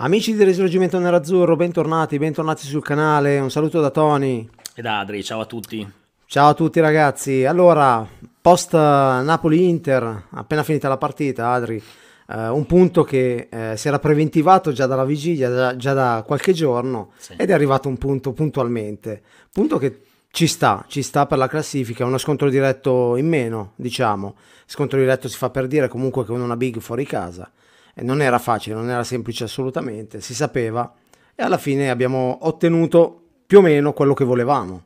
Amici di Risorgimento Nerazzurro, bentornati, bentornati sul canale. Un saluto da Tony. E da Adri, ciao a tutti. Ciao a tutti ragazzi. Allora, post Napoli-Inter, appena finita la partita, Adri, eh, un punto che eh, si era preventivato già dalla vigilia, già, già da qualche giorno, sì. ed è arrivato un punto puntualmente. Punto che ci sta, ci sta per la classifica, uno scontro diretto in meno, diciamo. Scontro diretto si fa per dire comunque con una big fuori casa e non era facile, non era semplice assolutamente, si sapeva e alla fine abbiamo ottenuto più o meno quello che volevamo.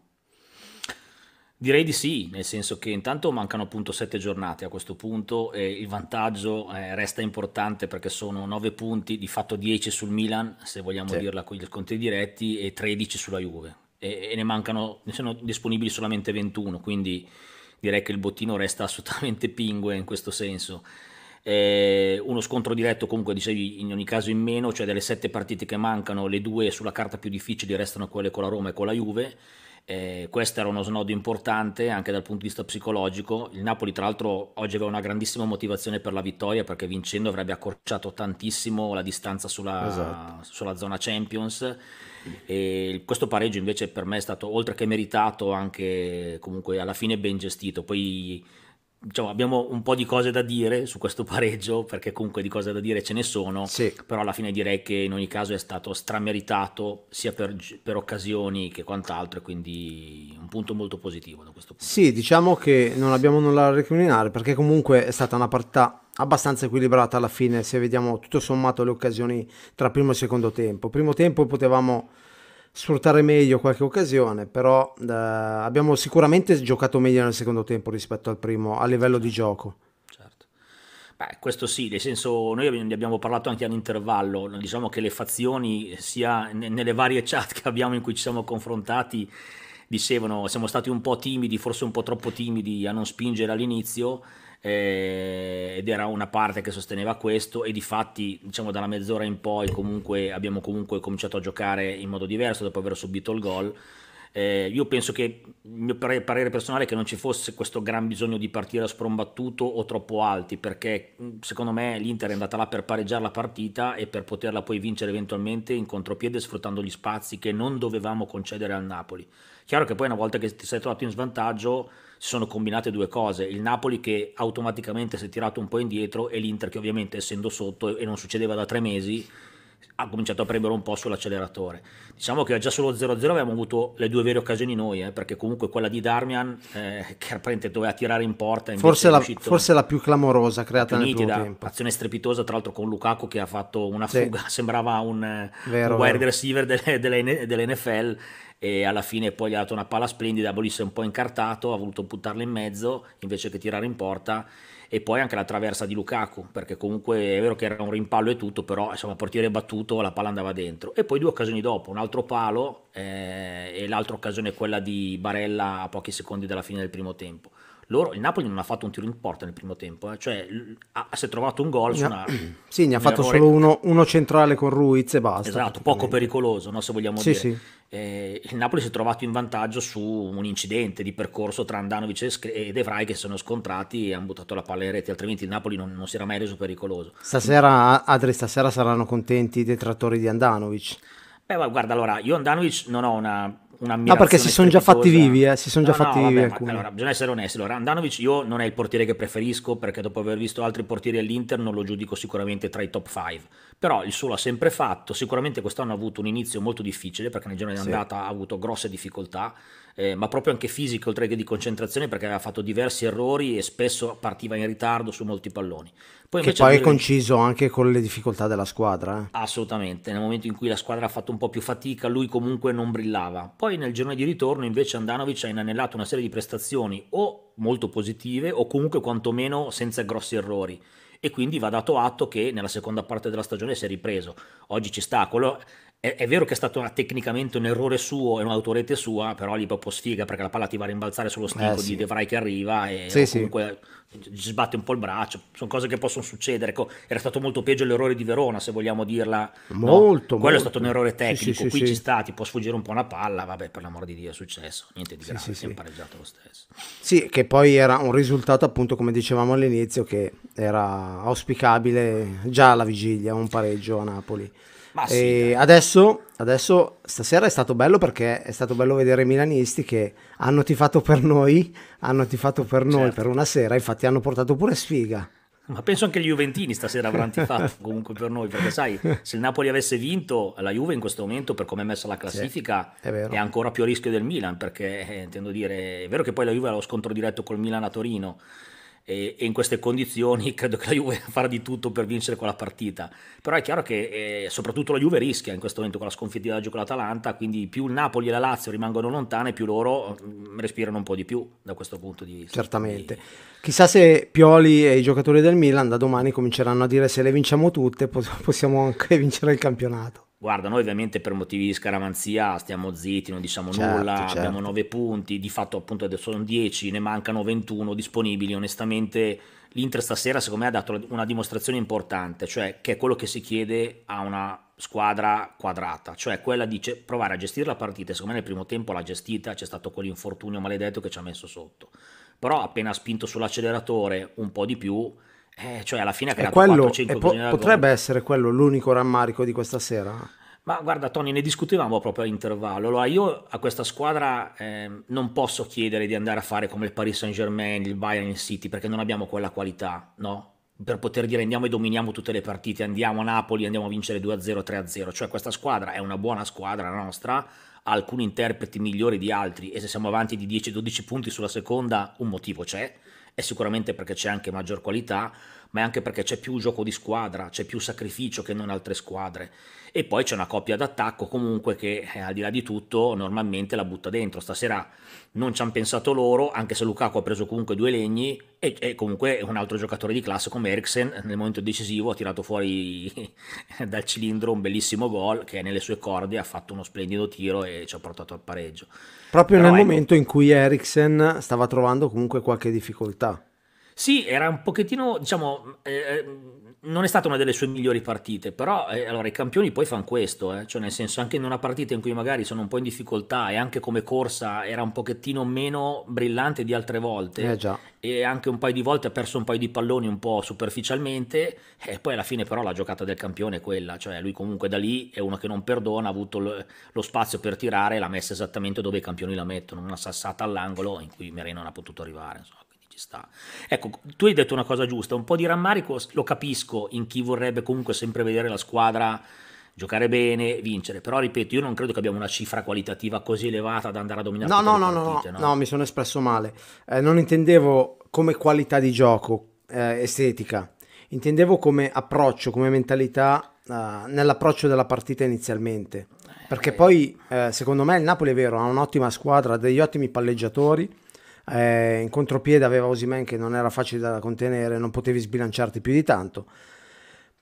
Direi di sì, nel senso che intanto mancano appunto sette giornate a questo punto e il vantaggio eh, resta importante perché sono nove punti, di fatto 10 sul Milan, se vogliamo sì. dirla con gli scontri diretti, e 13 sulla Juve. E, e ne mancano, ne sono disponibili solamente 21, quindi direi che il bottino resta assolutamente pingue in questo senso eh, uno scontro diretto comunque dicevi in ogni caso in meno, cioè delle sette partite che mancano, le due sulla carta più difficili restano quelle con la Roma e con la Juve. Eh, questo era uno snodo importante anche dal punto di vista psicologico. Il Napoli, tra l'altro, oggi aveva una grandissima motivazione per la vittoria perché vincendo avrebbe accorciato tantissimo la distanza sulla, esatto. sulla zona Champions. E questo pareggio invece per me è stato oltre che meritato, anche comunque alla fine ben gestito. Poi diciamo, abbiamo un po' di cose da dire su questo pareggio, perché comunque di cose da dire ce ne sono, sì. però alla fine direi che in ogni caso è stato strameritato sia per, per occasioni che quant'altro, e quindi un punto molto positivo da questo punto. Sì, diciamo che non abbiamo nulla da recriminare, perché comunque è stata una partita abbastanza equilibrata alla fine, se vediamo tutto sommato le occasioni tra primo e secondo tempo. Primo tempo potevamo sfruttare meglio qualche occasione, però eh, abbiamo sicuramente giocato meglio nel secondo tempo rispetto al primo a livello di gioco. Certo. Beh, questo sì, nel senso noi ne abbiamo parlato anche all'intervallo, diciamo che le fazioni sia nelle varie chat che abbiamo in cui ci siamo confrontati dicevano siamo stati un po' timidi, forse un po' troppo timidi a non spingere all'inizio eh, ed era una parte che sosteneva questo e di fatti diciamo dalla mezz'ora in poi comunque abbiamo comunque cominciato a giocare in modo diverso dopo aver subito il gol eh, io penso che il mio parere personale è che non ci fosse questo gran bisogno di partire a sprombattuto o troppo alti perché secondo me l'Inter è andata là per pareggiare la partita e per poterla poi vincere eventualmente in contropiede sfruttando gli spazi che non dovevamo concedere al Napoli. Chiaro che poi una volta che ti sei trovato in svantaggio si sono combinate due cose, il Napoli che automaticamente si è tirato un po' indietro e l'Inter che ovviamente essendo sotto e non succedeva da tre mesi ha cominciato a premere un po' sull'acceleratore. Diciamo che già solo 0-0 avevamo avuto le due vere occasioni noi, eh, perché comunque quella di Darmian, eh, che apparentemente doveva tirare in porta, forse la, forse la più clamorosa creata nel primo tempo. Azione strepitosa, tra l'altro con Lukaku che ha fatto una fuga, sì. sembrava un, vero, un wide vero. receiver delle, delle, dell'NFL e alla fine poi gli ha dato una palla splendida, Bolis è un po' incartato, ha voluto buttarla in mezzo invece che tirare in porta e poi anche la traversa di Lukaku, perché comunque è vero che era un rimpallo e tutto, però insomma portiere battuto, la palla andava dentro. E poi due occasioni dopo, un altro palo eh, e l'altra occasione quella di Barella a pochi secondi dalla fine del primo tempo loro, il Napoli non ha fatto un tiro in porta nel primo tempo, eh? cioè ha, si è trovato un gol su una, Sì, ne ha fatto errore... solo uno, uno, centrale con Ruiz e basta. Esatto, poco pericoloso, no, se vogliamo sì, dire. Sì. Eh, il Napoli si è trovato in vantaggio su un incidente di percorso tra Andanovic e De Vrij che sono scontrati e hanno buttato la palla in rete, altrimenti il Napoli non, non si era mai reso pericoloso. Stasera, Adri, stasera saranno contenti i detrattori di Andanovic. Beh, guarda, allora, io Andanovic non ho una No, perché si sono già fatti vivi, eh? si sono già no, fatti no, vivi vabbè, Allora, bisogna essere onesti. Allora, Andanovic io non è il portiere che preferisco perché dopo aver visto altri portieri all'Inter non lo giudico sicuramente tra i top 5. Però il suo l'ha sempre fatto. Sicuramente quest'anno ha avuto un inizio molto difficile perché nel giorno di andata sì. ha avuto grosse difficoltà eh, ma proprio anche fisiche oltre che di concentrazione perché aveva fatto diversi errori e spesso partiva in ritardo su molti palloni. Poi che poi è conciso anche con le difficoltà della squadra. Eh. Assolutamente, nel momento in cui la squadra ha fatto un po' più fatica lui comunque non brillava. Poi nel giorno di ritorno invece Andanovic ha inanellato una serie di prestazioni o molto positive o comunque quantomeno senza grossi errori e quindi va dato atto che nella seconda parte della stagione si è ripreso. Oggi ci sta, quello è, è, vero che è stato una, tecnicamente un errore suo e un'autorete sua, però lì proprio sfiga perché la palla ti va a rimbalzare sullo stinco eh, sì. di De Vrij che arriva e sì, comunque sì. sbatte un po' il braccio. Sono cose che possono succedere. Ecco, era stato molto peggio l'errore di Verona, se vogliamo dirla. Molto, no? Quello molto. è stato un errore tecnico. Qui ci sta, ti può sfuggire un po' una palla. Vabbè, per l'amor di Dio è successo. Niente di grave, sì, si è pareggiato lo stesso. Sì, che poi era un risultato, appunto, come dicevamo all'inizio, che era auspicabile già alla vigilia, un pareggio a Napoli. Sì, adesso, adesso, stasera è stato bello perché è stato bello vedere i milanisti che hanno tifato per noi, hanno tifato per noi certo. per una sera, infatti hanno portato pure sfiga. Ma penso anche gli Juventini stasera avranno tifato comunque per noi, perché sai, se il Napoli avesse vinto, la Juve in questo momento, per come è messa la classifica, sì, è, è, ancora più a rischio del Milan, perché eh, intendo dire, è vero che poi la Juve ha lo scontro diretto col Milan a Torino, e, e, in queste condizioni credo che la Juve farà di tutto per vincere quella partita. Però è chiaro che eh, soprattutto la Juve rischia in questo momento con la sconfitta di oggi con l'Atalanta, quindi più il Napoli e la Lazio rimangono lontane, più loro mm, respirano un po' di più da questo punto di vista. Certamente. Chissà se Pioli e i giocatori del Milan da domani cominceranno a dire se le vinciamo tutte possiamo anche vincere il campionato. Guarda, noi ovviamente per motivi di scaramanzia stiamo zitti, non diciamo certo, nulla, certo. abbiamo 9 punti, di fatto appunto adesso sono 10, ne mancano 21 disponibili, onestamente l'Inter stasera secondo me ha dato una dimostrazione importante, cioè che è quello che si chiede a una squadra quadrata, cioè quella di provare a gestire la partita, secondo me nel primo tempo l'ha gestita, c'è stato quell'infortunio maledetto che ci ha messo sotto, però appena spinto sull'acceleratore un po' di più eh, cioè alla fine ha creato quello, 4-5 po- Potrebbe essere quello l'unico rammarico di questa sera? Ma guarda Tony, ne discutevamo proprio all'intervallo. Allora io a questa squadra eh, non posso chiedere di andare a fare come il Paris Saint Germain, il Bayern, il City, perché non abbiamo quella qualità, no? Per poter dire andiamo e dominiamo tutte le partite, andiamo a Napoli, andiamo a vincere 2-0, 3-0. Cioè questa squadra è una buona squadra, la nostra, ha alcuni interpreti migliori di altri e se siamo avanti di 10-12 punti sulla seconda un motivo c'è è sicuramente perché c'è anche maggior qualità, ma è anche perché c'è più gioco di squadra, c'è più sacrificio che non altre squadre. E poi c'è una coppia d'attacco comunque che eh, al di là di tutto normalmente la butta dentro. Stasera non ci hanno pensato loro, anche se Lukaku ha preso comunque due legni e, e comunque un altro giocatore di classe come Eriksen nel momento decisivo ha tirato fuori dal cilindro un bellissimo gol che nelle sue corde ha fatto uno splendido tiro e ci ha portato al pareggio. Proprio Però nel ecco, momento in cui Eriksen stava trovando comunque qualche difficoltà. Sì, era un pochettino, diciamo, eh, eh non è stata una delle sue migliori partite, però eh, allora, i campioni poi fanno questo, eh, cioè nel senso anche in una partita in cui magari sono un po' in difficoltà e anche come corsa era un pochettino meno brillante di altre volte eh e anche un paio di volte ha perso un paio di palloni un po' superficialmente e poi alla fine però la giocata del campione è quella, cioè lui comunque da lì è uno che non perdona, ha avuto lo, lo spazio per tirare e l'ha messa esattamente dove i campioni la mettono, una sassata all'angolo in cui Merino non ha potuto arrivare, insomma sta. Ecco, tu hai detto una cosa giusta, un po' di rammarico lo capisco in chi vorrebbe comunque sempre vedere la squadra giocare bene, vincere, però ripeto, io non credo che abbiamo una cifra qualitativa così elevata da andare a dominare no, no, no, partite, no, no, no, mi sono espresso male. Eh, non intendevo come qualità di gioco eh, estetica, intendevo come approccio, come mentalità eh, nell'approccio della partita inizialmente. Perché eh. poi, eh, secondo me, il Napoli è vero, ha un'ottima squadra, degli ottimi palleggiatori, eh, in contropiede aveva Osimen che non era facile da contenere, non potevi sbilanciarti più di tanto.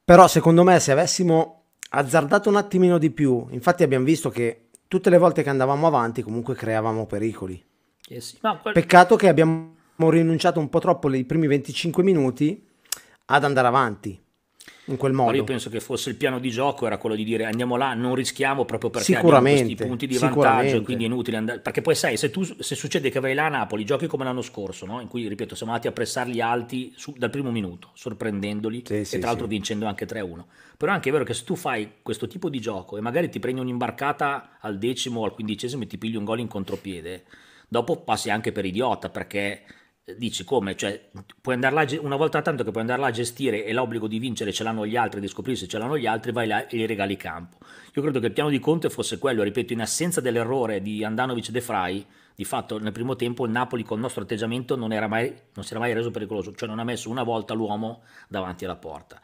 Però secondo me se avessimo azzardato un attimino di più, infatti abbiamo visto che tutte le volte che andavamo avanti comunque creavamo pericoli. Eh sì, quel... Peccato che abbiamo rinunciato un po' troppo i primi 25 minuti ad andare avanti in quel modo. io penso che fosse il piano di gioco era quello di dire andiamo là, non rischiamo proprio perché abbiamo questi punti di vantaggio, quindi è inutile andare. Perché poi sai, se, tu, se succede che vai là a Napoli, giochi come l'anno scorso, no? in cui, ripeto, siamo andati a pressarli alti su, dal primo minuto, sorprendendoli sì, e sì, tra l'altro sì. vincendo anche 3-1. Però è anche vero che se tu fai questo tipo di gioco e magari ti prendi un'imbarcata al decimo o al quindicesimo e ti pigli un gol in contropiede, dopo passi anche per idiota perché dici come, cioè puoi andare là, una volta tanto che puoi andare là a gestire e l'obbligo di vincere ce l'hanno gli altri, di scoprire se ce l'hanno gli altri, vai là e gli regali campo. Io credo che il piano di Conte fosse quello, ripeto, in assenza dell'errore di Andanovic e De Frey, di fatto nel primo tempo il Napoli con il nostro atteggiamento non, mai, non si era mai reso pericoloso, cioè non ha messo una volta l'uomo davanti alla porta.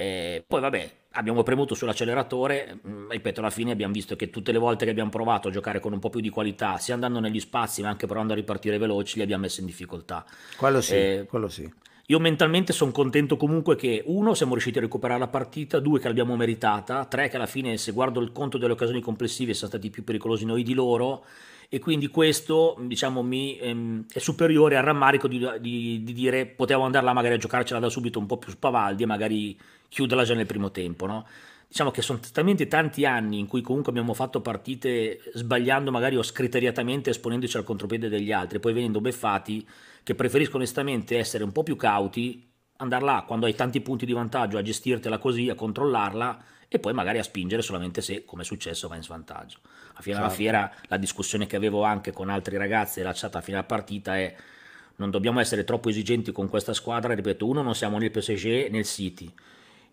E poi vabbè, abbiamo premuto sull'acceleratore, mm, ripeto, alla fine abbiamo visto che tutte le volte che abbiamo provato a giocare con un po' più di qualità, sia andando negli spazi ma anche provando a ripartire veloci, li abbiamo messi in difficoltà. Quello sì, eh, quello sì. Io mentalmente sono contento comunque che uno siamo riusciti a recuperare la partita, due che l'abbiamo meritata, tre che alla fine se guardo il conto delle occasioni complessive siamo stati più pericolosi noi di loro e quindi questo diciamo mi ehm, è superiore al rammarico di, di, di, dire potevo andare là magari a giocarcela da subito un po' più spavaldi e magari chiuderla già nel primo tempo, no? Diciamo che sono talmente tanti anni in cui comunque abbiamo fatto partite sbagliando magari o scriteriatamente esponendoci al contropiede degli altri, poi venendo beffati, che preferisco onestamente essere un po' più cauti, andare là quando hai tanti punti di vantaggio a gestirtela così, a controllarla e poi magari a spingere solamente se, come è successo, va in svantaggio. A fine certo. fiera la discussione che avevo anche con altri ragazzi lasciata a fine partita è non dobbiamo essere troppo esigenti con questa squadra, ripeto, uno non siamo nel PSG nel City.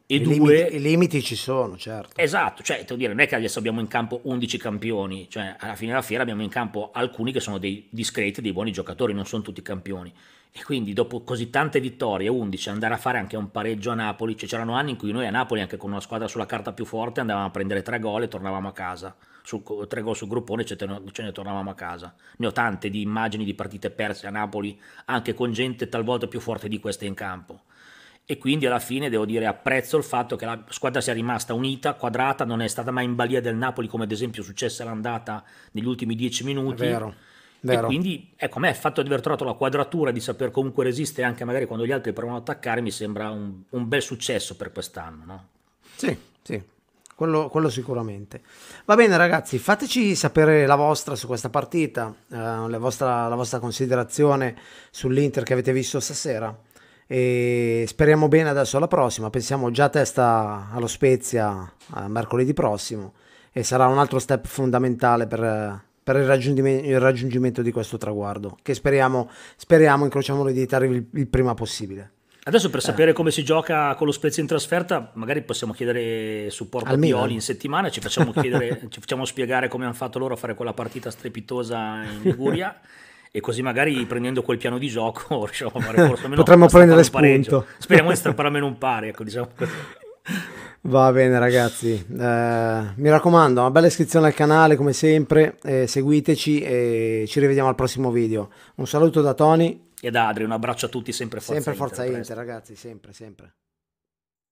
E I, due, limiti, I limiti ci sono, certo. Esatto, cioè, devo dire, non è che adesso abbiamo in campo 11 campioni, cioè alla fine della fiera abbiamo in campo alcuni che sono dei discreti, dei buoni giocatori, non sono tutti campioni. E quindi dopo così tante vittorie, 11, andare a fare anche un pareggio a Napoli, cioè c'erano anni in cui noi a Napoli, anche con una squadra sulla carta più forte, andavamo a prendere tre gol e tornavamo a casa. Su, tre gol sul gruppone ce, ce ne tornavamo a casa. Ne ho tante di immagini di partite perse a Napoli, anche con gente talvolta più forte di queste in campo e quindi alla fine devo dire apprezzo il fatto che la squadra sia rimasta unita, quadrata, non è stata mai in balia del Napoli come ad esempio successe all'andata negli ultimi dieci minuti. È vero. Vero. E quindi, ecco, a me il fatto di aver trovato la quadratura, di saper comunque resistere anche magari quando gli altri provano ad attaccare, mi sembra un, un bel successo per quest'anno, no? Sì, sì, quello, quello, sicuramente. Va bene ragazzi, fateci sapere la vostra su questa partita, eh, la, vostra, la vostra considerazione sull'Inter che avete visto stasera e speriamo bene adesso alla prossima, pensiamo già a testa allo Spezia a mercoledì prossimo e sarà un altro step fondamentale per per il raggiungimento, il raggiungimento di questo traguardo, che speriamo, speriamo incrociamo le dita, arrivi il, il prima possibile. Adesso per eh. sapere come si gioca con lo Spezia in trasferta, magari possiamo chiedere supporto a Pioli in settimana, ci facciamo, chiedere, ci facciamo spiegare come hanno fatto loro a fare quella partita strepitosa in Liguria e così magari prendendo quel piano di gioco riusciamo a fare forse almeno potremmo prendere spunto. Speriamo di strappare almeno un pari, ecco, diciamo così. Va bene ragazzi, eh, mi raccomando, una bella iscrizione al canale come sempre, eh, seguiteci e ci rivediamo al prossimo video. Un saluto da Tony e da Adri, un abbraccio a tutti, sempre Forza sempre Inter. Forza Inter, ragazzi, sempre, sempre.